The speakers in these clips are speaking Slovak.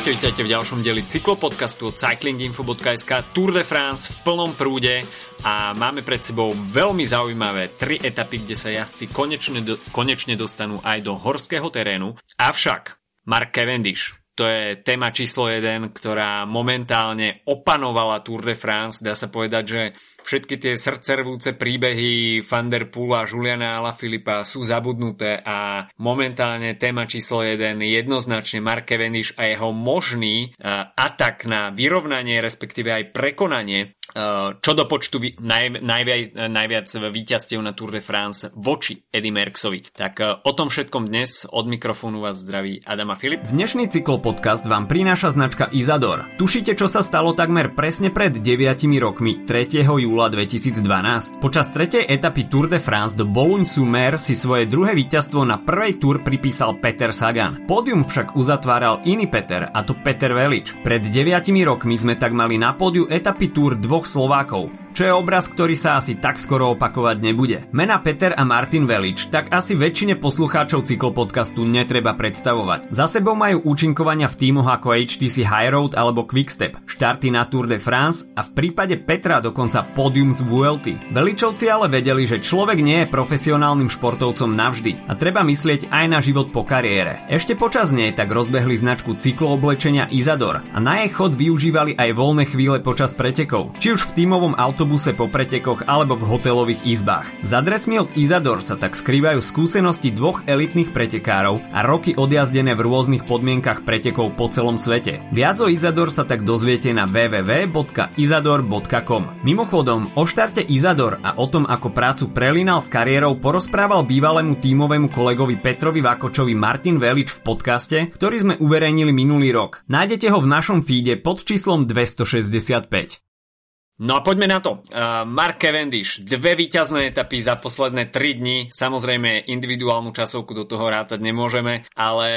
Čaute, vítajte v ďalšom dieli cyklopodcastu od cyclinginfo.sk Tour de France v plnom prúde a máme pred sebou veľmi zaujímavé tri etapy, kde sa jazdci konečne, do, konečne dostanú aj do horského terénu. Avšak Mark Cavendish, to je téma číslo 1, ktorá momentálne opanovala Tour de France. Dá sa povedať, že všetky tie srdcervúce príbehy Van der Poola Juliana Alaphilippa sú zabudnuté a momentálne téma číslo 1 jednoznačne Mark Cavendish a jeho možný atak na vyrovnanie, respektíve aj prekonanie čo do počtu naj, najviac, najviac víťazstiev na Tour de France voči Eddie Merksovi. Tak o tom všetkom dnes od mikrofónu vás zdraví Adama Filip. Dnešný cyklopodcast vám prináša značka Izador. Tušíte, čo sa stalo takmer presne pred 9 rokmi 3. júla júla 2012. Počas tretej etapy Tour de France do Boulogne-sur-Mer si svoje druhé víťazstvo na prvej Tour pripísal Peter Sagan. Pódium však uzatváral iný Peter, a to Peter Velič. Pred 9 rokmi sme tak mali na pódiu etapy Tour dvoch Slovákov čo je obraz, ktorý sa asi tak skoro opakovať nebude. Mena Peter a Martin Velič tak asi väčšine poslucháčov cyklopodcastu netreba predstavovať. Za sebou majú účinkovania v týmoch ako HTC Highroad alebo Quickstep, štarty na Tour de France a v prípade Petra dokonca pódium z VLT. Veličovci ale vedeli, že človek nie je profesionálnym športovcom navždy a treba myslieť aj na život po kariére. Ešte počas nej tak rozbehli značku cyklooblečenia Izador a na jej chod využívali aj voľné chvíle počas pretekov, či už v tímovom auto autobuse po pretekoch alebo v hotelových izbách. Za dresmi od Izador sa tak skrývajú skúsenosti dvoch elitných pretekárov a roky odjazdené v rôznych podmienkach pretekov po celom svete. Viac o Izador sa tak dozviete na www.izador.com. Mimochodom, o štarte Izador a o tom, ako prácu prelínal s kariérou, porozprával bývalému tímovému kolegovi Petrovi Vakočovi Martin Velič v podcaste, ktorý sme uverejnili minulý rok. Nájdete ho v našom feede pod číslom 265. No a poďme na to. Uh, Mark Cavendish, dve víťazné etapy za posledné 3 dni. Samozrejme, individuálnu časovku do toho rátať nemôžeme, ale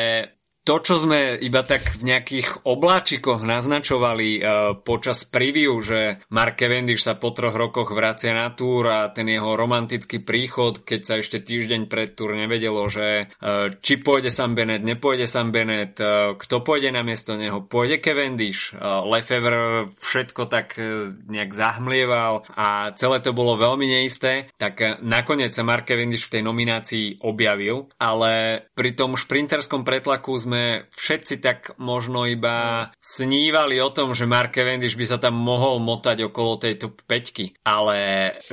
to, čo sme iba tak v nejakých obláčikoch naznačovali uh, počas preview, že Mark Cavendish sa po troch rokoch vracia na túr a ten jeho romantický príchod, keď sa ešte týždeň pred túr nevedelo, že uh, či pôjde Sam Bennett, nepôjde Sam Bennett, uh, kto pôjde na miesto neho, pôjde Cavendish. Lefevre všetko tak nejak zahmlieval a celé to bolo veľmi neisté, tak nakoniec sa Mark Cavendish v tej nominácii objavil, ale pri tom šprinterskom pretlaku sme sme všetci tak možno iba snívali o tom, že Mark Cavendish by sa tam mohol motať okolo tejto peťky, ale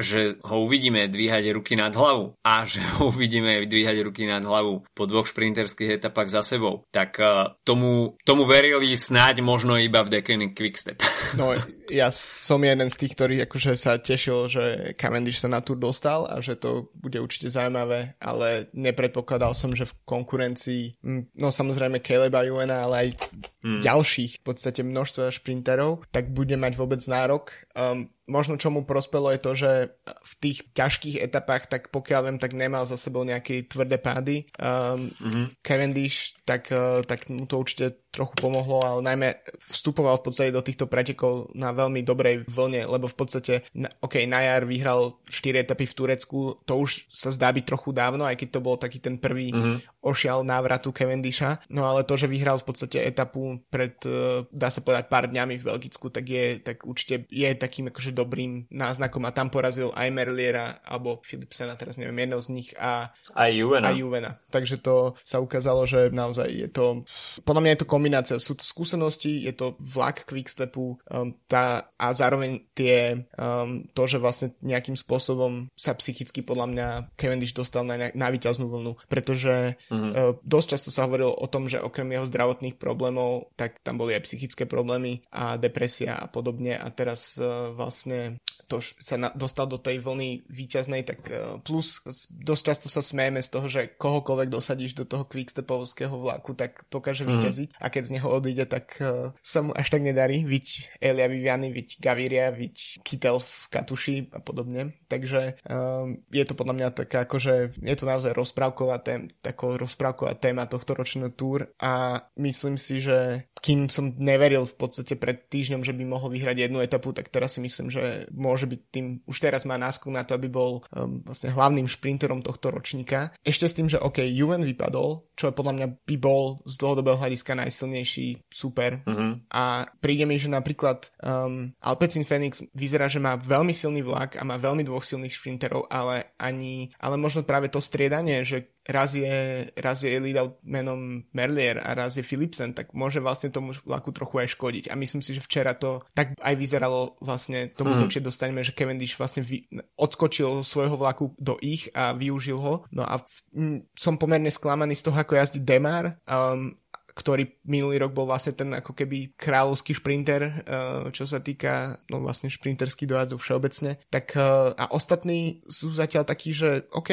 že ho uvidíme dvíhať ruky nad hlavu a že ho uvidíme dvíhať ruky nad hlavu po dvoch šprinterských etapách za sebou, tak uh, tomu, tomu verili snáď možno iba v Deceuninck Quickstep. No, ja som jeden z tých, ktorí akože sa tešil, že Cavendish sa na tur dostal a že to bude určite zaujímavé, ale nepredpokladal som, že v konkurencii, no samozrejme Caleba Juena, ale aj hmm. ďalších v podstate množstvo šprinterov, tak bude mať vôbec nárok. Um, možno čo mu prospelo je to, že v tých ťažkých etapách, tak pokiaľ viem, tak nemal za sebou nejaké tvrdé pády. Um, mm-hmm. Cavendish, tak, uh, tak mu to určite trochu pomohlo, ale najmä vstupoval v podstate do týchto pretekov na veľmi dobrej vlne, lebo v podstate, na, ok, na jar vyhral 4 etapy v Turecku, to už sa zdá byť trochu dávno, aj keď to bol taký ten prvý mm-hmm. Ošial návratu Cavendisha, no ale to, že vyhral v podstate etapu pred, uh, dá sa povedať, pár dňami v Belgicku, tak je, tak určite je takým akože dobrým náznakom a tam porazil aj Merliera alebo Philipsena, teraz neviem, jedno z nich a aj Juvena. Aj Juvena. Takže to sa ukázalo, že naozaj je to, podľa mňa je to kombinácia, sú to skúsenosti, je to vlak quickstepu um, tá, a zároveň tie, um, to, že vlastne nejakým spôsobom sa psychicky podľa mňa Cavendish dostal na, na víťaznú vlnu, pretože mm-hmm. dosť často sa hovorilo o tom, že okrem jeho zdravotných problémov, tak tam boli aj psychické problémy a depresia a podobne a teraz uh, vlastne to sa na, dostal do tej vlny výťaznej, tak uh, plus dosť často sa smejeme z toho, že kohokoľvek dosadíš do toho quickstepovského vlaku, tak dokáže mm. vyťaziť a keď z neho odíde, tak uh, sa mu až tak nedarí, viť Elia Viviany, viť Gaviria, viť Kytel v Katuši a podobne. Takže um, je to podľa mňa taká akože, je to naozaj rozprávková tém, taká rozprávková téma tohto ročného túr a myslím si, že kým som neveril v podstate pred týždňom, že by mohol vyhrať jednu etapu, tak teraz si myslím, že môže byť tým, už teraz má náskok na to, aby bol um, vlastne hlavným šprinterom tohto ročníka. Ešte s tým, že OK, Juven vypadol, čo je podľa mňa by bol z dlhodobého hľadiska najsilnejší super. Mm-hmm. A príde mi, že napríklad um, Alpecin Phoenix vyzerá, že má veľmi silný vlak a má veľmi dvoch silných šprinterov, ale ani, ale možno práve to striedanie, že raz je, raz je lead out menom Merlier a raz je Philipsen, tak môže vlastne tomu vlaku trochu aj škodiť. A myslím si, že včera to tak aj vyzeralo vlastne, tomu hmm. sa určite dostaneme, že Cavendish vlastne vy, odskočil svojho vlaku do ich a využil ho. No a v, m, som pomerne sklamaný z toho, ako jazdí Demar. Um, ktorý minulý rok bol vlastne ten ako keby kráľovský šprinter, eh, čo sa týka no vlastne šprinterský dojazdu všeobecne, tak eh, a ostatní sú zatiaľ takí, že OK,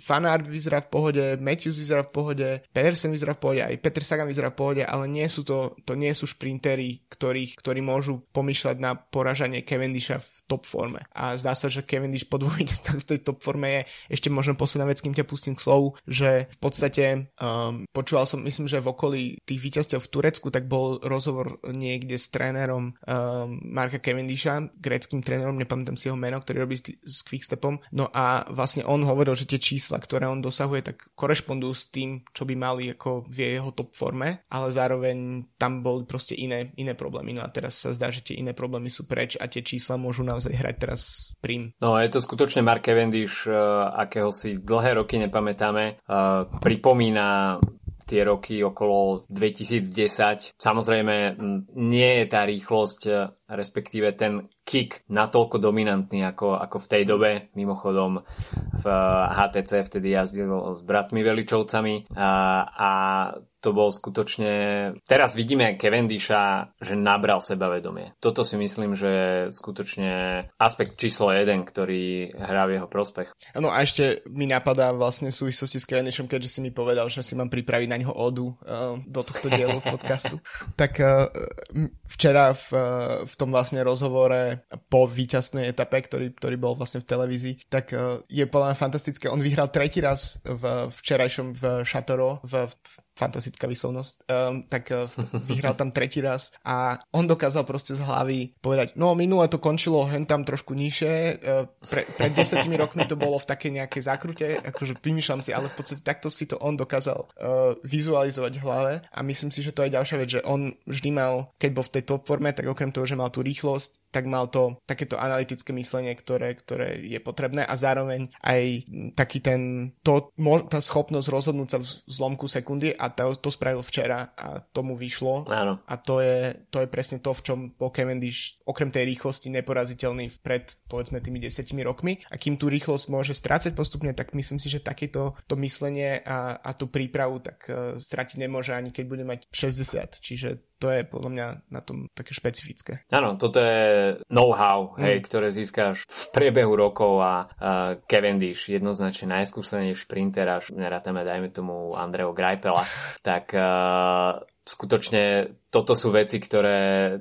Fanard vyzerá v pohode, Matthews vyzerá v pohode, Pedersen vyzerá v pohode, aj Peter Sagan vyzerá v pohode, ale nie sú to, to nie sú šprintery, ktorých, ktorí môžu pomýšľať na poražanie Cavendisha v top forme. A zdá sa, že Cavendish po dvoch v tej top forme je ešte možno posledná vec, kým ťa pustím k slovu, že v podstate um, počúval som, myslím, že v okolí tých víťazstiev v Turecku, tak bol rozhovor niekde s trénerom um, Marka Cavendisha, gréckým trénerom, nepamätám si jeho meno, ktorý robí s Quickstepom. No a vlastne on hovoril, že tie čísla, ktoré on dosahuje, tak korešpondujú s tým, čo by mali ako v jeho top forme, ale zároveň tam boli proste iné, iné problémy. No a teraz sa zdá, že tie iné problémy sú preč a tie čísla môžu naozaj hrať teraz prim. No je to skutočne Mark Cavendish, uh, akého si dlhé roky nepamätáme. Uh, pripomína tie roky okolo 2010. Samozrejme, nie je tá rýchlosť, e, respektíve ten kick natoľko dominantný ako, ako v tej dobe. Mimochodom v HTC vtedy jazdil s bratmi Veličovcami a, a to bol skutočne... Teraz vidíme Cavendisha, že nabral sebavedomie. Toto si myslím, že je skutočne aspekt číslo jeden, ktorý hrá v jeho prospech. No a ešte mi napadá vlastne v súvislosti s Cavendishom, keďže si mi povedal, že si mám pripraviť na neho odu uh, do tohto dielu podcastu. tak uh, včera v, uh, v tom vlastne rozhovore po víťaznej etape, ktorý, ktorý bol vlastne v televízii, tak uh, je podľa mňa fantastické. On vyhral tretí raz v včerajšom v Šatoro v, v fantastická výslovnosť, um, tak uh, vyhral tam tretí raz a on dokázal proste z hlavy povedať, no minule to končilo hen tam trošku nižšie, uh, pre, pred desetimi rokmi to bolo v takej nejakej zákrute, akože vymýšľam si, ale v podstate takto si to on dokázal uh, vizualizovať v hlave a myslím si, že to je ďalšia vec, že on vždy mal, keď bol v tej top forme, tak okrem toho, že mal tú rýchlosť, tak mal to takéto analytické myslenie, ktoré, ktoré je potrebné a zároveň aj taký ten, to, tá schopnosť rozhodnúť sa v zlomku sekundy a to, to spravil včera a tomu vyšlo. Áno. A to je, to je presne to, v čom bol Cavendish okrem tej rýchlosti neporaziteľný pred povedzme tými desiatimi rokmi a kým tú rýchlosť môže strácať postupne, tak myslím si, že takéto to myslenie a, a tú prípravu tak uh, stratiť nemôže ani keď bude mať 60. Čiže to je podľa mňa na tom také špecifické. Áno, toto je know-how, mm. hej, ktoré získáš v priebehu rokov a uh, Cavendish, jednoznačne najskúsenejší šprinter, až nerátame, dajme tomu Andreo Greipela, tak uh, skutočne toto sú veci, ktoré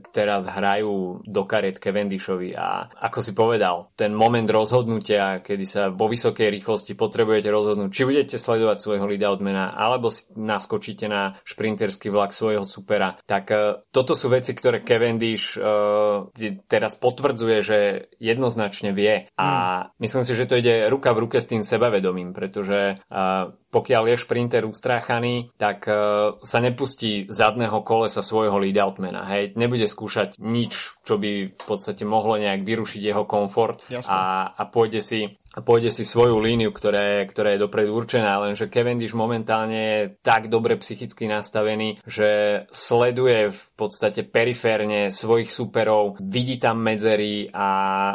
teraz hrajú do kariet Cavendishovi a ako si povedal, ten moment rozhodnutia, kedy sa vo vysokej rýchlosti potrebujete rozhodnúť, či budete sledovať svojho leadoutmana alebo si naskočíte na šprinterský vlak svojho supera, tak uh, toto sú veci, ktoré Cavendish uh, teraz potvrdzuje, že jednoznačne vie a mm. myslím si, že to ide ruka v ruke s tým sebavedomím, pretože uh, pokiaľ je šprinter ustráchaný, tak uh, sa nepustí zadného kolesa svojho svojho leadoutmana. Hej, nebude skúšať nič, čo by v podstate mohlo nejak vyrušiť jeho komfort a, a pôjde si a pôjde si svoju líniu, ktorá, ktorá je dopredu určená, lenže Cavendish momentálne je tak dobre psychicky nastavený, že sleduje v podstate periférne svojich superov, vidí tam medzery a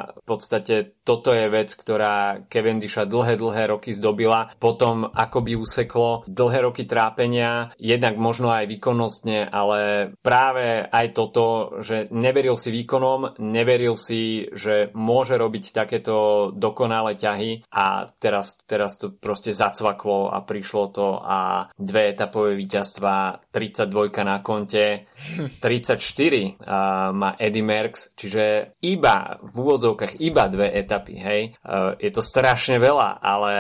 v podstate toto je vec, ktorá Cavendisha dlhé, dlhé roky zdobila. Potom ako by useklo dlhé roky trápenia, jednak možno aj výkonnostne, ale práve aj toto, že neveril si výkonom, neveril si, že môže robiť takéto dokonalé ťahy Prahy a teraz, teraz to proste zacvaklo a prišlo to a dve etapové víťazstva, 32 na konte, 34 a má Eddie Merckx, čiže iba v úvodzovkách iba dve etapy, hej. Je to strašne veľa, ale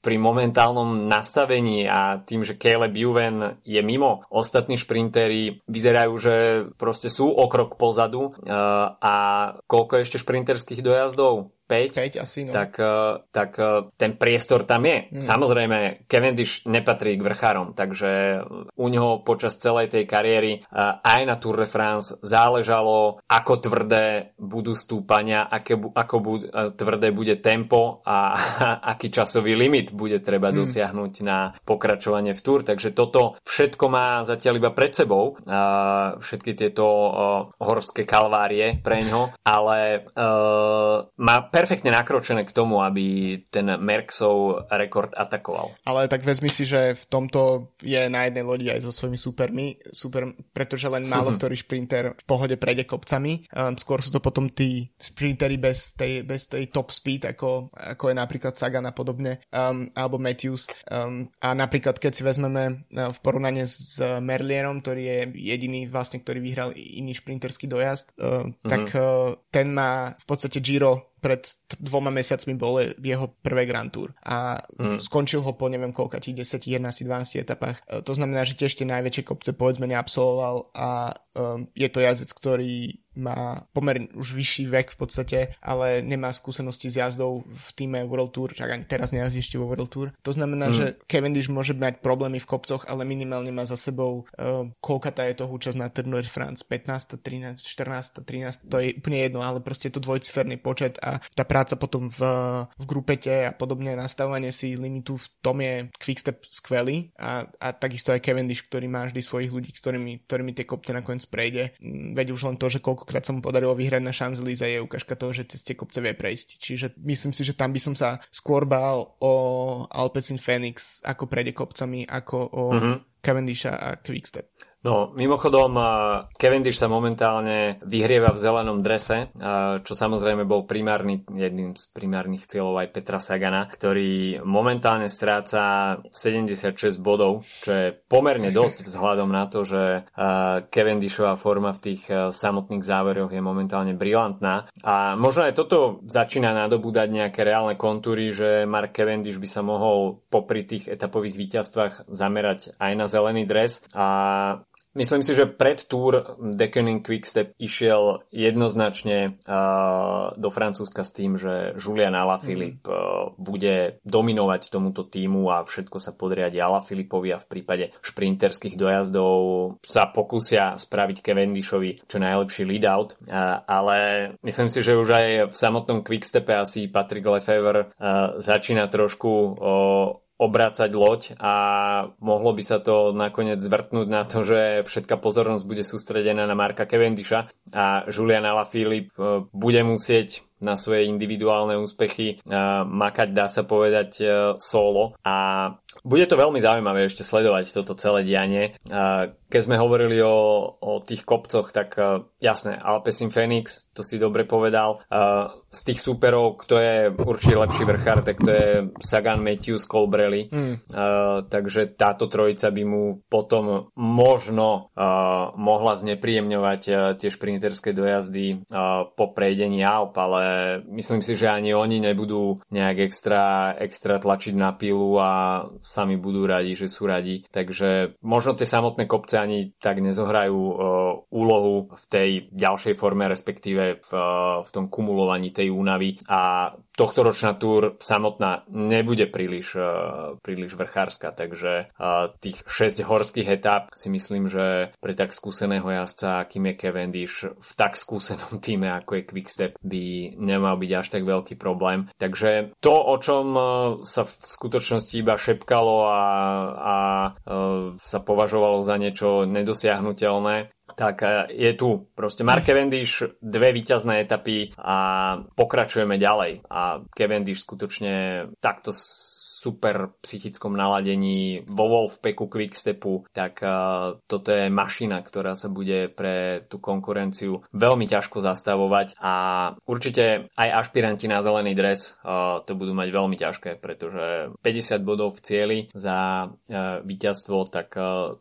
pri momentálnom nastavení a tým, že Caleb Juven je mimo, ostatní šprintery vyzerajú, že proste sú o krok pozadu a koľko ešte šprinterských dojazdov? 5, 5 asi, no. tak, eh, tak eh, ten priestor tam je. Hmm. Samozrejme, Cavendish nepatrí k vrchárom, takže u neho počas celej tej kariéry eh, aj na Tour de France záležalo, ako tvrdé budú stúpania, aké, ako bu- tvrdé bude tempo a aký časový limit bude treba hmm. dosiahnuť na pokračovanie v Tour. Takže toto všetko má zatiaľ iba pred sebou, všetky tieto horské kalvárie pre ňo, ale má perfektne nakročené k tomu, aby ten Merksov rekord atakoval. Ale tak vezmi si, že v tomto je na jednej lodi aj so svojimi supermi, super, pretože len málo ktorý šprinter v pohode prejde kopcami. Um, skôr sú to potom tí sprintery bez tej, bez tej top speed, ako, ako je napríklad Sagan a podobne, um, alebo Matthews. Um, a napríklad, keď si vezmeme uh, v porovnaní s Merlierom, ktorý je jediný vlastne, ktorý vyhral iný šprinterský dojazd, uh, mm-hmm. tak uh, ten má v podstate Giro pred dvoma mesiacmi bol jeho prvé Grand Tour a mm. skončil ho po neviem koľka, či 10, 11, 12 etapách. E, to znamená, že tiež tie najväčšie kopce povedzme neabsolvoval a um, je to jazdec, ktorý má pomerne už vyšší vek v podstate, ale nemá skúsenosti s jazdou v týme World Tour, čak ani teraz nejazdí ešte vo World Tour. To znamená, mm. že Cavendish môže mať problémy v kopcoch, ale minimálne má za sebou uh, koľka je toho účasť na Tour de France, 15, 13, 14, 13, to je úplne jedno, ale proste je to dvojciferný počet a tá práca potom v, v grupete a podobne nastavovanie si limitu v tom je Quickstep skvelý a, a takisto aj Cavendish, ktorý má vždy svojich ľudí, ktorými, ktorými tie kopce nakoniec prejde. Mm, veď už len to, že koľko koľkokrát sa mu podarilo vyhrať na Champs-Élysées je ukážka toho, že cez tie kopce vie prejsť. Čiže myslím si, že tam by som sa skôr bál o Alpecin Phoenix ako prejde kopcami, ako o mm-hmm. Cavendisha a Quickstep. No, mimochodom, Cavendish sa momentálne vyhrieva v zelenom drese, čo samozrejme bol primárny, jedným z primárnych cieľov aj Petra Sagana, ktorý momentálne stráca 76 bodov, čo je pomerne dosť vzhľadom na to, že Cavendishová forma v tých samotných záveroch je momentálne brilantná. A možno aj toto začína nadobúdať nejaké reálne kontúry, že Mark Cavendish by sa mohol popri tých etapových víťazstvách zamerať aj na zelený dres a Myslím si, že pred Tour Deceuninck Quickstep išiel jednoznačne uh, do Francúzska s tým, že Julian Alaphilippe mm. uh, bude dominovať tomuto týmu a všetko sa podriadi Alaphilippovi a v prípade šprinterských dojazdov sa pokúsia spraviť Cavendishovi čo najlepší lead-out. Uh, ale myslím si, že už aj v samotnom Quickstepe asi Patrick Lefevre uh, začína trošku uh, obrácať loď a mohlo by sa to nakoniec zvrtnúť na to, že všetká pozornosť bude sústredená na Marka Cavendisha a Julian Alaphilippe e, bude musieť na svoje individuálne úspechy uh, makať, dá sa povedať, uh, solo a bude to veľmi zaujímavé ešte sledovať toto celé dianie. Keď sme hovorili o, o tých kopcoch, tak jasné, Alpecin Phoenix, to si dobre povedal. Z tých superov, kto je určite lepší vrchár, tak to je Sagan, Matthews, Colbrelli. Mm. Uh, takže táto trojica by mu potom možno uh, mohla znepríjemňovať uh, tie šprinterské dojazdy uh, po prejdení Alp, ale myslím si, že ani oni nebudú nejak extra, extra tlačiť na pilu a sami budú radi, že sú radi. Takže možno tie samotné kopce ani tak nezohrajú uh, úlohu v tej ďalšej forme, respektíve v, v tom kumulovaní tej únavy. A tohto ročná túr samotná nebude príliš, uh, príliš vrchárska, takže uh, tých 6 horských etáp si myslím, že pre tak skúseného jazdca, akým je Cavendish v tak skúsenom týme, ako je Quickstep, by nemal byť až tak veľký problém. Takže to, o čom uh, sa v skutočnosti iba šepkalo a, a sa považovalo za niečo nedosiahnutelné, tak je tu proste Mark Cavendish, dve víťazné etapy a pokračujeme ďalej. A Cavendish skutočne takto super psychickom naladení vo Wolfpacku Quickstepu, tak uh, toto je mašina, ktorá sa bude pre tú konkurenciu veľmi ťažko zastavovať a určite aj ašpiranti na zelený dres uh, to budú mať veľmi ťažké, pretože 50 bodov v cieli za uh, víťazstvo, tak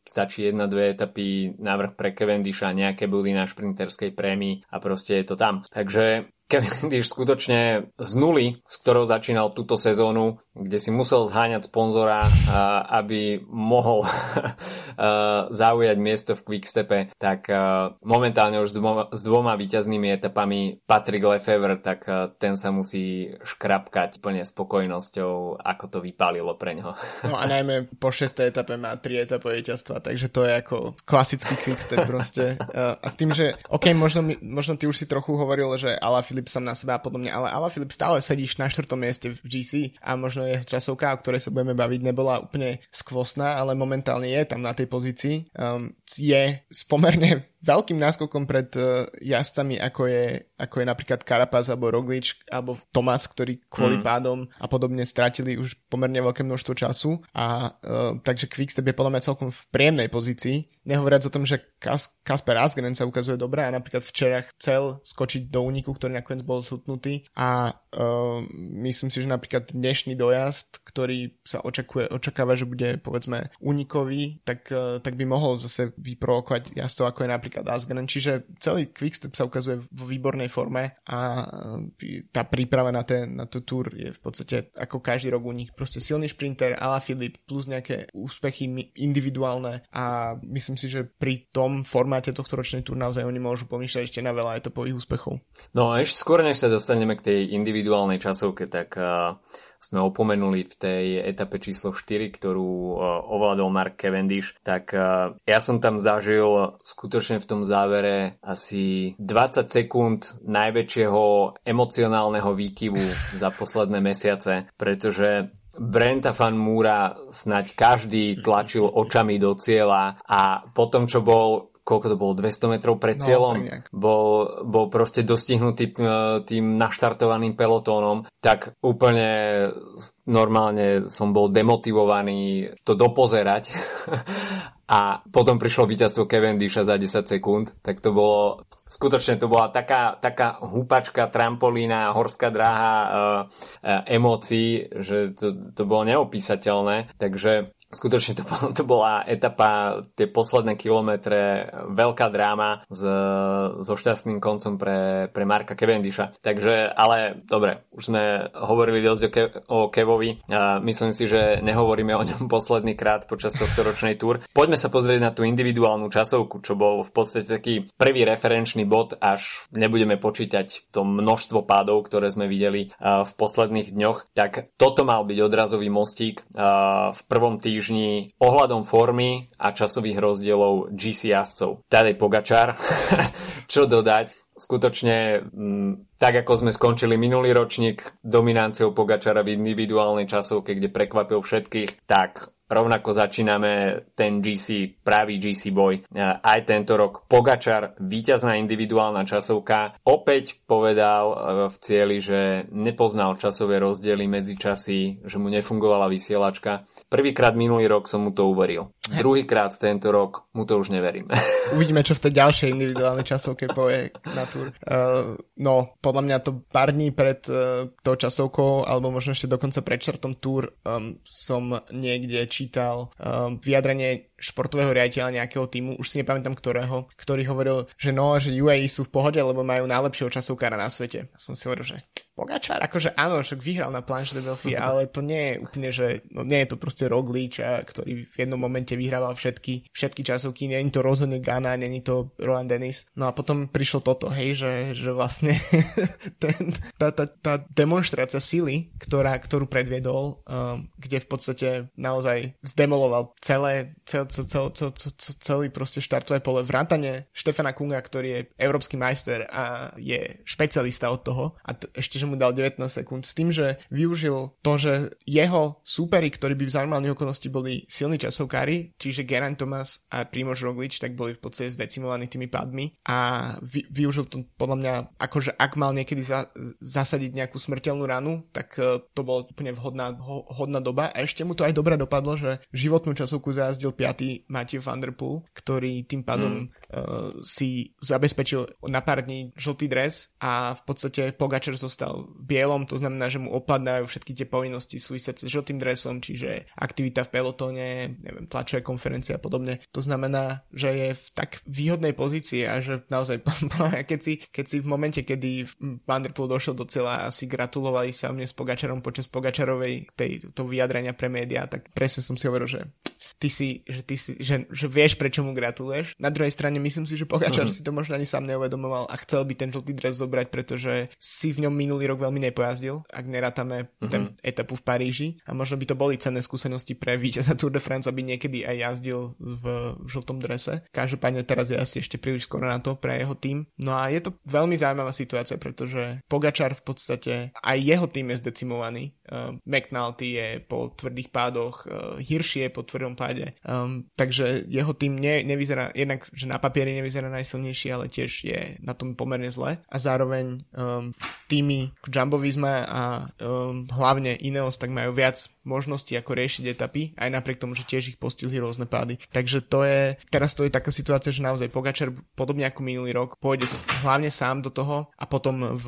stačí jedna, dve etapy návrh pre Cavendisha, nejaké body na šprinterskej prémii a proste je to tam. Takže Cavendish skutočne z nuly, s ktorou začínal túto sezónu, kde si musel zháňať sponzora, aby mohol zaujať miesto v Quickstepe, tak momentálne už s dvoma, víťaznými etapami Patrick Lefevre, tak ten sa musí škrapkať plne spokojnosťou, ako to vypálilo pre neho. No a najmä po šestej etape má tri etapové víťazstva, takže to je ako klasický Quickstep proste. A s tým, že OK, možno, možno ty už si trochu hovoril, že Alaphilippe Filip som na seba a podobne, ale Ala Filip stále sedíš na štvrtom mieste v GC a možno jeho časovka, o ktorej sa budeme baviť, nebola úplne skvostná, ale momentálne je tam na tej pozícii. Um, je spomerne veľkým náskokom pred uh, jazdcami, ako je, ako je napríklad Karapaz alebo Roglič alebo Tomas, ktorí kvôli mm. pádom a podobne stratili už pomerne veľké množstvo času a uh, takže Quickstep je podľa mňa celkom v príjemnej pozícii. Nehovoriac o tom, že Kas- Kasper Asgren sa ukazuje dobré a napríklad včera chcel skočiť do úniku, ktorý nakoniec bol zhltnutý a uh, myslím si, že napríklad dnešný dojazd, ktorý sa očakuje, očakáva, že bude povedzme únikový, tak, uh, tak by mohol zase vyprovokovať jazdcov ako je napríklad Asgren, čiže celý Quickstep sa ukazuje vo výbornej forme a e, tá príprava na, ten, na tú túr je v podstate ako každý rok u nich. Proste silný šprinter, Ala Filip plus nejaké úspechy individuálne. A myslím si, že pri tom formáte tohto ročnej túr naozaj oni môžu pomýšľať ešte na veľa etapových úspechov. No a ešte skôr, než sa dostaneme k tej individuálnej časovke, tak uh sme opomenuli v tej etape číslo 4, ktorú e, ovládol Mark Cavendish, tak e, ja som tam zažil skutočne v tom závere asi 20 sekúnd najväčšieho emocionálneho výkyvu za posledné mesiace, pretože Brenta Fan Múra snaď každý tlačil očami do cieľa a potom, čo bol koľko to bolo, 200 metrov pred no, cieľom, no, bol, bol proste dostihnutý tým naštartovaným pelotónom, tak úplne normálne som bol demotivovaný to dopozerať. A potom prišlo víťazstvo Cavendisha za 10 sekúnd, tak to bolo skutočne to bola taká, taká húpačka, trampolína, horská dráha e, e, emócií, že to, to bolo neopísateľné, takže Skutočne to, to bola etapa, tie posledné kilometre, veľká dráma s, so šťastným koncom pre, pre Marka Cavendisha. Takže, ale dobre, už sme hovorili dosť o, Ke, o Kevovi. A myslím si, že nehovoríme o ňom posledný krát počas tohto ročnej túr. Poďme sa pozrieť na tú individuálnu časovku, čo bol v podstate taký prvý referenčný bod, až nebudeme počítať to množstvo pádov, ktoré sme videli v posledných dňoch. Tak toto mal byť odrazový mostík v prvom týždni týždni ohľadom formy a časových rozdielov GC jazdcov. Tadej Pogačar, čo dodať, skutočne m, tak ako sme skončili minulý ročník dominanciou Pogačara v individuálnej časovke, kde prekvapil všetkých, tak rovnako začíname ten GC, pravý GC boj. Aj tento rok Pogačar, víťazná individuálna časovka, opäť povedal e, v cieli, že nepoznal časové rozdiely medzi časy, že mu nefungovala vysielačka. Prvýkrát minulý rok som mu to uveril. Druhýkrát tento rok mu to už neverím. Uvidíme, čo v tej ďalšej individuálnej časovke povie na túr. Uh, no, podľa mňa to pár dní pred uh, tou časovkou, alebo možno ešte dokonca pred čartom túr um, som niekde čítal um, vyjadrenie športového riaditeľa nejakého týmu, už si nepamätám ktorého, ktorý hovoril, že no, že UAE sú v pohode, lebo majú najlepšieho časovkára na svete. Ja som si hovoril, že Pogačár, akože áno, však vyhral na planche de Delphi, ale to nie je úplne, že no, nie je to proste Roglič, ktorý v jednom momente vyhrával všetky, všetky časovky, nie je to rozhodne Ghana, není to Roland Dennis. No a potom prišlo toto, hej, že, že vlastne ten, tá, tá, tá demonstrácia sily, ktorá, ktorú predviedol, um, kde v podstate naozaj zdemoloval celé, celé cel, cel, cel, celý proste štartové pole. Vrátane Štefana Kunga, ktorý je európsky majster a je špecialista od toho a t- ešte, že mu dal 19 sekúnd s tým, že využil to, že jeho súperi, ktorí by v normálnych okolnosti boli silní časovkári, čiže Geraint Thomas a Primož Roglič, tak boli v podstate zdecimovaní tými padmi a vy, využil to podľa mňa, akože ak mal niekedy za, zasadiť nejakú smrteľnú ranu, tak uh, to bolo úplne vhodná, ho, hodná doba a ešte mu to aj dobre dopadlo, že životnú časovku zajazdil 5. Matthew Van Der Poel, ktorý tým pádom mm. uh, si zabezpečil na pár dní žltý dres a v podstate Pogačer zostal bielom, to znamená, že mu opadnajú všetky tie povinnosti súvisiace s žltým dresom, čiže aktivita v pelotóne, neviem, tlačové konferencie a podobne. To znamená, že je v tak výhodnej pozícii a že naozaj, keď si, keď si v momente, kedy Van Der Poel došiel do cieľa a si gratulovali sa mne s Pogačarom počas Pogačarovej tej, to vyjadrenia pre médiá, tak presne som si hovoril, že ty si, že, ty si, že, že vieš, prečo mu gratuluješ. Na druhej strane myslím si, že Pogačar uh-huh. si to možno ani sám neuvedomoval a chcel by ten žltý dres zobrať, pretože si v ňom minulý rok veľmi nepojazdil, ak nerátame uh-huh. ten etapu v Paríži a možno by to boli cenné skúsenosti pre víťaza Tour de France, aby niekedy aj jazdil v, žltom drese. Každopádne teraz je asi ešte príliš skoro na to pre jeho tým. No a je to veľmi zaujímavá situácia, pretože Pogačar v podstate aj jeho tým je zdecimovaný. Uh, McNulty je po tvrdých pádoch, uh, Hirsch je po tvrdom páde. Um, takže jeho tým ne, nevyzerá, jednak, že na papieri nevyzerá najsilnejší, ale tiež je na tom pomerne zle. A zároveň um, týmy Jumbo a um, hlavne Ineos tak majú viac možností ako riešiť etapy, aj napriek tomu, že tiež ich postihli rôzne pády. Takže to je, teraz to je taká situácia, že naozaj Pogačar podobne ako minulý rok pôjde hlavne sám do toho a potom v,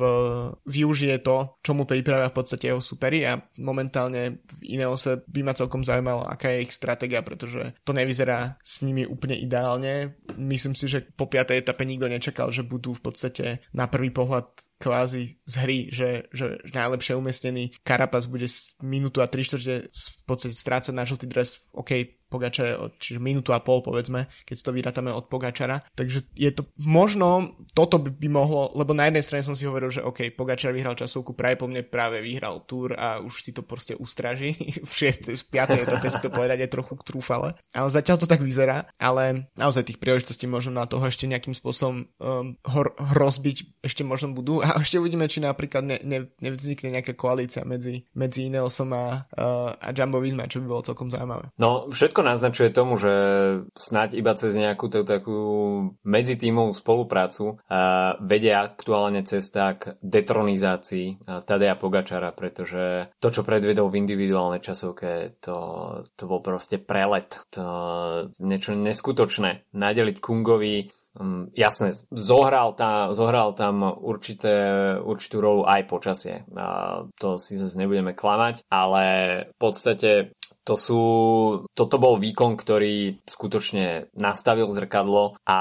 využije to, čo mu pripravia v podstate jeho superi a momentálne v Ineose by ma celkom zaujímalo, aká je ich stratégia, pretože to nevyzerá s nimi úplne ideálne. Myslím si, že po piatej etape nikto nečakal, že budú v podstate na prvý pohľad kvázi z hry, že, že najlepšie umiestnený Karapas bude minútu a tri štvrte v podstate strácať na žltý dres, OK, Pogačare, čiže minútu a pol povedzme, keď to vyrátame od Pogačara. Takže je to možno, toto by, by mohlo, lebo na jednej strane som si hovoril, že OK, Pogačar vyhral časovku, práve po mne práve vyhral túr a už si to proste ustraží. v 6. v 5. etape si to povedať je trochu trúfale. Ale zatiaľ to tak vyzerá, ale naozaj tých príležitostí možno na toho ešte nejakým spôsobom um, hor- rozbiť ešte možno budú a ešte uvidíme, či napríklad ne, ne, nevznikne nejaká koalícia medzi, medzi Ineosom a, uh, a Jumbo Visma, čo by bolo celkom zaujímavé. No, všetko všetko naznačuje tomu, že snáď iba cez nejakú tú takú medzitímovú spoluprácu a vedia aktuálne cesta k detronizácii Tadeja Pogačara, pretože to, čo predvedol v individuálnej časovke, to, to bol proste prelet. To niečo neskutočné. Nadeliť Kungovi Um, jasné, zohral, tá, zohral tam určité, určitú rolu aj počasie. A to si zase nebudeme klamať, ale v podstate to sú, toto bol výkon, ktorý skutočne nastavil zrkadlo a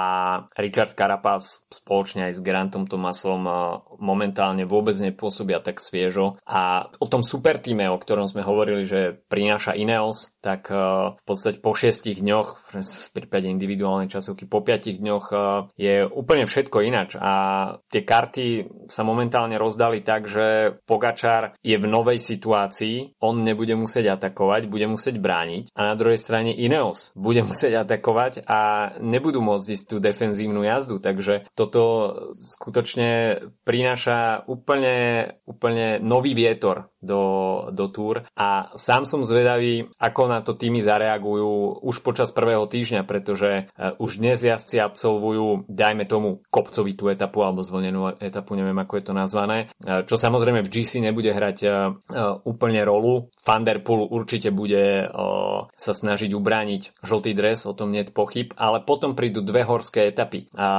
Richard Carapaz spoločne aj s Grantom Thomasom eh, momentálne vôbec nepôsobia tak sviežo. A o tom super týme, o ktorom sme hovorili, že prináša Ineos, tak eh, v podstate po šiestich dňoch, v prípade individuálnej časovky po piatich dňoch eh, je úplne všetko inač a tie karty sa momentálne rozdali tak, že Pogačar je v novej situácii, on nebude musieť atakovať, bude musieť brániť a na druhej strane Ineos bude musieť atakovať a nebudú môcť ísť tú defenzívnu jazdu, takže toto skutočne prináša úplne, úplne nový vietor do, do túr. A sám som zvedavý, ako na to týmy zareagujú už počas prvého týždňa, pretože uh, už dnes jazdci absolvujú, dajme tomu, kopcovitú etapu alebo zvlnenú etapu, neviem ako je to nazvané, uh, čo samozrejme v GC nebude hrať uh, úplne rolu. Van Der Poel určite bude sa snažiť ubrániť žltý dres, o tom nie je pochyb, ale potom prídu dve horské etapy. A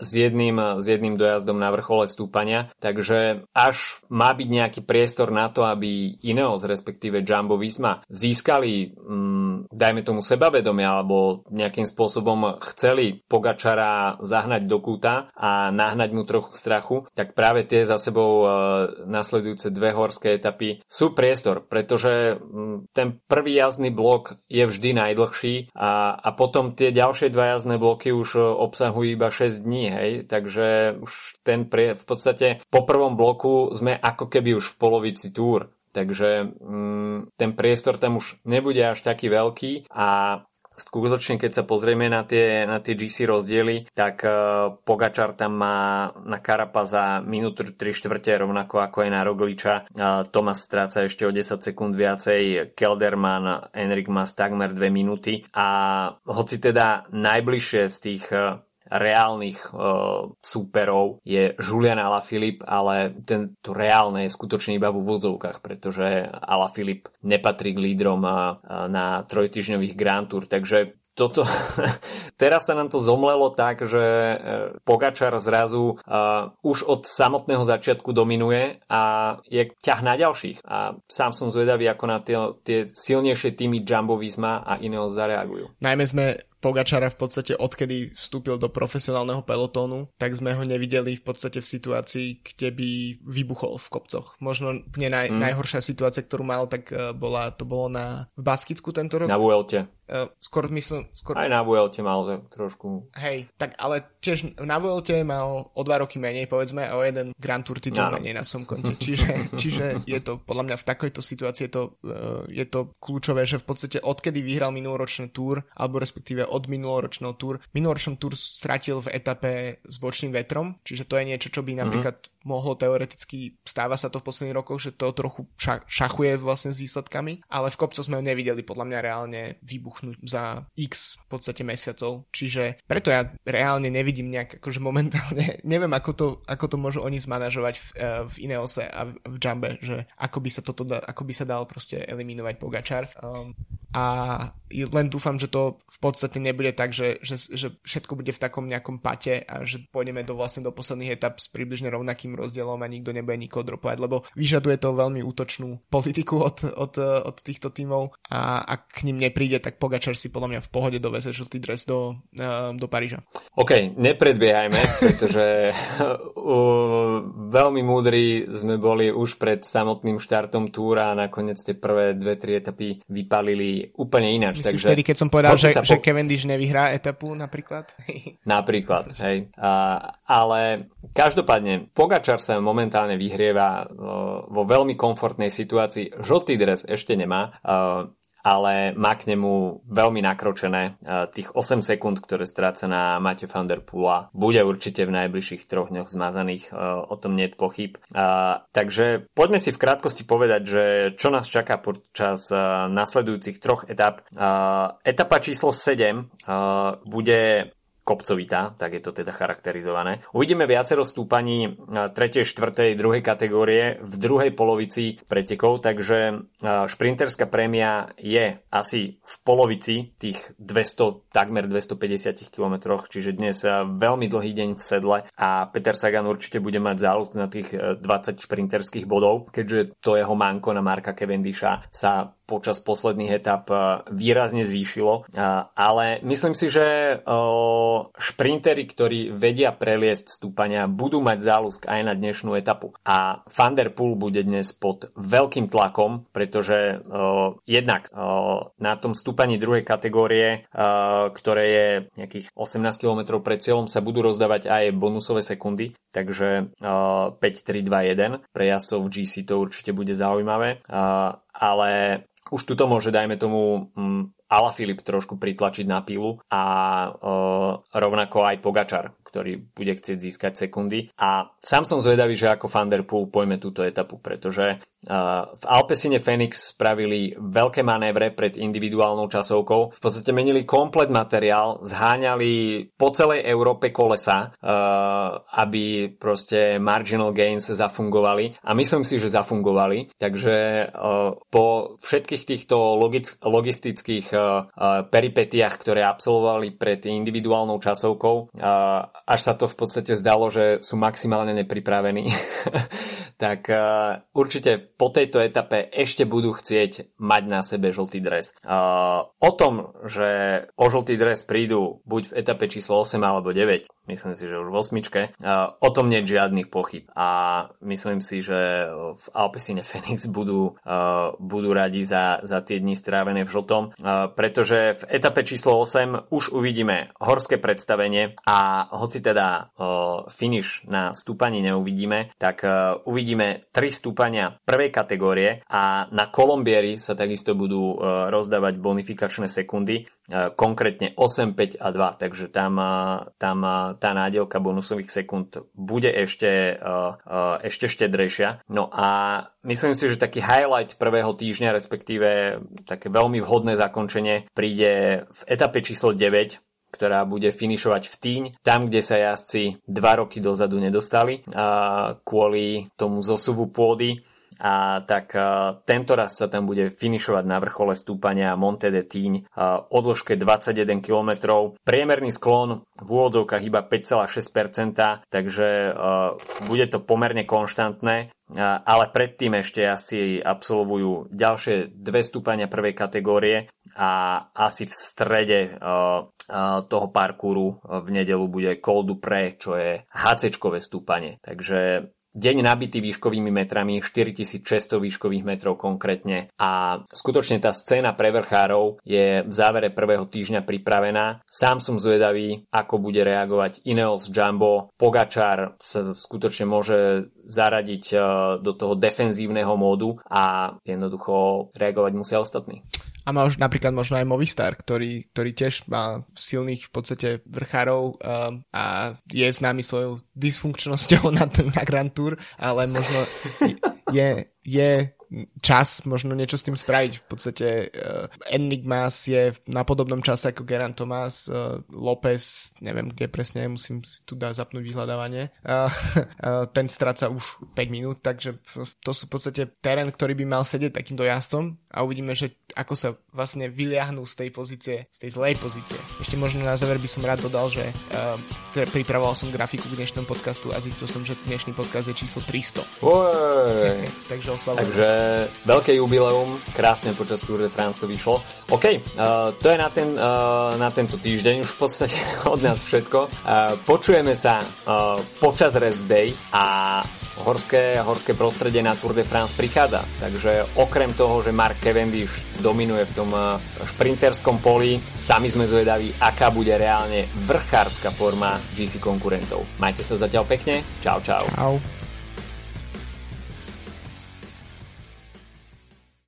s jedným, s jedným dojazdom na vrchole stúpania, takže až má byť nejaký priestor na to, aby Ineos, respektíve Jumbo Visma, získali, mm, dajme tomu sebavedomie, alebo nejakým spôsobom chceli Pogačara zahnať do kúta a nahnať mu trochu strachu, tak práve tie za sebou e, nasledujúce dve horské etapy sú priestor, pretože mm, ten prvý jazdný blok je vždy najdlhší a, a potom tie ďalšie dva jazdné bloky už e, obsahujú iba 6 dní, hej, takže už ten prie, v podstate po prvom bloku sme ako keby už v polovici túr. Takže mm, ten priestor tam už nebude až taký veľký a skutočne, keď sa pozrieme na tie, na tie GC rozdiely, tak Pogačar tam má na Karapaza minútu 3 štvrte, rovnako ako aj na Rogliča. Tomas stráca ešte o 10 sekúnd viacej, Kelderman, Enrik Mas takmer 2 minúty a hoci teda najbližšie z tých reálnych uh, súperov je Julian Alaphilippe, ale tento reálne je skutočne iba v úvodzovkách, pretože Alaphilippe nepatrí k lídrom uh, na trojtyžňových Grand Tour, takže toto, teraz sa nám to zomlelo tak, že Pogačar zrazu uh, už od samotného začiatku dominuje a je ťah na ďalších. A sám som zvedavý, ako na tie, tie silnejšie týmy Jumbo Visma a iného zareagujú. Najmä sme Pogačara v podstate odkedy vstúpil do profesionálneho pelotónu, tak sme ho nevideli v podstate v situácii, kde by vybuchol v kopcoch. Možno úplne naj, mm. najhoršia situácia, ktorú mal, tak uh, bola, to bolo na, v Baskicku tento rok. Na Vuelte. Uh, skôr myslím... Skôr... Aj na Vuelte mal trošku... Hej, tak ale tiež na Vuelte mal o dva roky menej, povedzme, a o jeden Grand Tour titul menej na som konte. Čiže, čiže je to podľa mňa v takejto situácii je to, uh, je to kľúčové, že v podstate odkedy vyhral minuloročný túr, alebo respektíve od minuloročného túr. Minuloročný túr stratil v etape s bočným vetrom, čiže to je niečo, čo by mhm. napríklad mm-hmm mohlo teoreticky, stáva sa to v posledných rokoch, že to trochu šachuje vlastne s výsledkami, ale v kopcoch sme ho nevideli podľa mňa reálne vybuchnúť za x v podstate mesiacov, čiže preto ja reálne nevidím nejak akože momentálne, neviem ako to, ako to môžu oni zmanažovať v, eh, v Ineose a v, Jumbe, že ako by sa toto, ako by sa dal proste eliminovať Pogačar. Um, a len dúfam, že to v podstate nebude tak, že, že, že všetko bude v takom nejakom pate a že pôjdeme do vlastne do posledných etap s približne rovnakým rozdielom a nikto nebude nikoho dropovať, lebo vyžaduje to veľmi útočnú politiku od, od, od týchto tímov a ak k ním nepríde, tak Pogačar si podľa mňa v pohode doveze žltý dres do, uh, do Paríža. OK, nepredbiehajme, pretože veľmi múdri sme boli už pred samotným štartom túra a nakoniec tie prvé dve, tri etapy vypalili úplne ináč. Myslíš takže vtedy, keď som povedal, že, po... že Cavendish nevyhrá etapu napríklad? napríklad, hej. Uh, ale každopádne, Pogačar Pogačar sa momentálne vyhrieva vo veľmi komfortnej situácii. Žltý dres ešte nemá, ale má k nemu veľmi nakročené. Tých 8 sekúnd, ktoré stráca na Mate van der Pula, bude určite v najbližších troch dňoch zmazaných, o tom nie je pochyb. Takže poďme si v krátkosti povedať, že čo nás čaká počas nasledujúcich troch etap. Etapa číslo 7 bude kopcovitá, tak je to teda charakterizované. Uvidíme viacero stúpaní 3., 4., 2. kategórie v druhej polovici pretekov, takže šprinterská prémia je asi v polovici tých 200, takmer 250 km, čiže dnes veľmi dlhý deň v sedle a Peter Sagan určite bude mať záľud na tých 20 šprinterských bodov, keďže to jeho manko na Marka Cavendisha sa počas posledných etap výrazne zvýšilo. Ale myslím si, že šprintery, ktorí vedia preliesť stúpania, budú mať záľusk aj na dnešnú etapu. A Van der Poel bude dnes pod veľkým tlakom, pretože jednak na tom stúpaní druhej kategórie, ktoré je nejakých 18 km pred cieľom, sa budú rozdávať aj bonusové sekundy, takže uh, 5, 3, 2, 1 pre jazdcov GC to určite bude zaujímavé. Ale už tuto môže, dajme tomu, Ala Filip trošku pritlačiť na pilu a e, rovnako aj Pogačar, ktorý bude chcieť získať sekundy. A sám som zvedavý, že ako Van Der pojme túto etapu, pretože v Alpesine Phoenix spravili veľké manévre pred individuálnou časovkou. V podstate menili komplet materiál, zháňali po celej Európe kolesa, aby proste marginal gains zafungovali. A myslím si, že zafungovali. Takže po všetkých týchto logistických peripetiach, ktoré absolvovali pred individuálnou časovkou, až sa to v podstate zdalo, že sú maximálne nepripravení, tak určite po tejto etape ešte budú chcieť mať na sebe žltý dres. O tom, že o žltý dres prídu buď v etape číslo 8 alebo 9, myslím si, že už v osmičke, uh, o tom nie je žiadnych pochyb. A myslím si, že v Alpesine Phoenix budú, budú radi za, za tie dni strávené v žltom. Pretože v etape číslo 8 už uvidíme horské predstavenie a hoci teda finish na stúpaní neuvidíme, tak uvidíme 3 stúpania prvej kategórie a na Kolombieri sa takisto budú rozdávať bonifikačné sekundy, konkrétne 8, 5 a 2, takže tam, tam tá nádielka bonusových sekúnd bude ešte, ešte štedrejšia. No a myslím si, že taký highlight prvého týždňa, respektíve také veľmi vhodné zakončenie príde v etape číslo 9, ktorá bude finišovať v Týň, tam, kde sa jazdci dva roky dozadu nedostali a kvôli tomu zosuvu pôdy a tak tento raz sa tam bude finišovať na vrchole stúpania Monte de Tíň o dĺžke 21 km. Priemerný sklon v úvodzovkách iba 5,6%, takže bude to pomerne konštantné ale predtým ešte asi absolvujú ďalšie dve stúpania prvej kategórie a asi v strede toho parkúru v nedelu bude Col du Pré, čo je HC-čkové stúpanie. Takže deň nabitý výškovými metrami, 4600 výškových metrov konkrétne a skutočne tá scéna pre vrchárov je v závere prvého týždňa pripravená. Sám som zvedavý, ako bude reagovať Ineos Jumbo. Pogačar sa skutočne môže zaradiť e, do toho defenzívneho módu a jednoducho reagovať musia ostatní. A má už napríklad možno aj Movistar, ktorý, ktorý tiež má silných v podstate vrchárov um, a je známy svojou dysfunkčnosťou na, na Grand Tour, ale možno je, je čas možno niečo s tým spraviť. V podstate uh, Enigmas je na podobnom čase ako Geran Thomas, uh, López, neviem kde presne, musím si tu dať zapnúť vyhľadávanie. Uh, uh, ten stráca už 5 minút, takže to sú v podstate terén, ktorý by mal sedieť takýmto jazdcom a uvidíme, že ako sa vlastne vyliahnú z tej pozície, z tej zlej pozície. Ešte možno na záver by som rád dodal, že uh, pripravoval som grafiku k dnešnému podcastu a zistil som, že dnešný podcast je číslo 300. Takže oslavujem. Takže veľké jubileum, krásne počas Tour de France to vyšlo. OK, uh, to je na, ten, uh, na tento týždeň už v podstate od nás všetko. Uh, počujeme sa uh, počas rest day a horské, horské prostredie na Tour de France prichádza. Takže okrem toho, že Mark Cavendish dominuje v tom šprinterskom poli, sami sme zvedaví, aká bude reálne vrchárska forma GC konkurentov. Majte sa zatiaľ pekne. Čau, čau. Čau.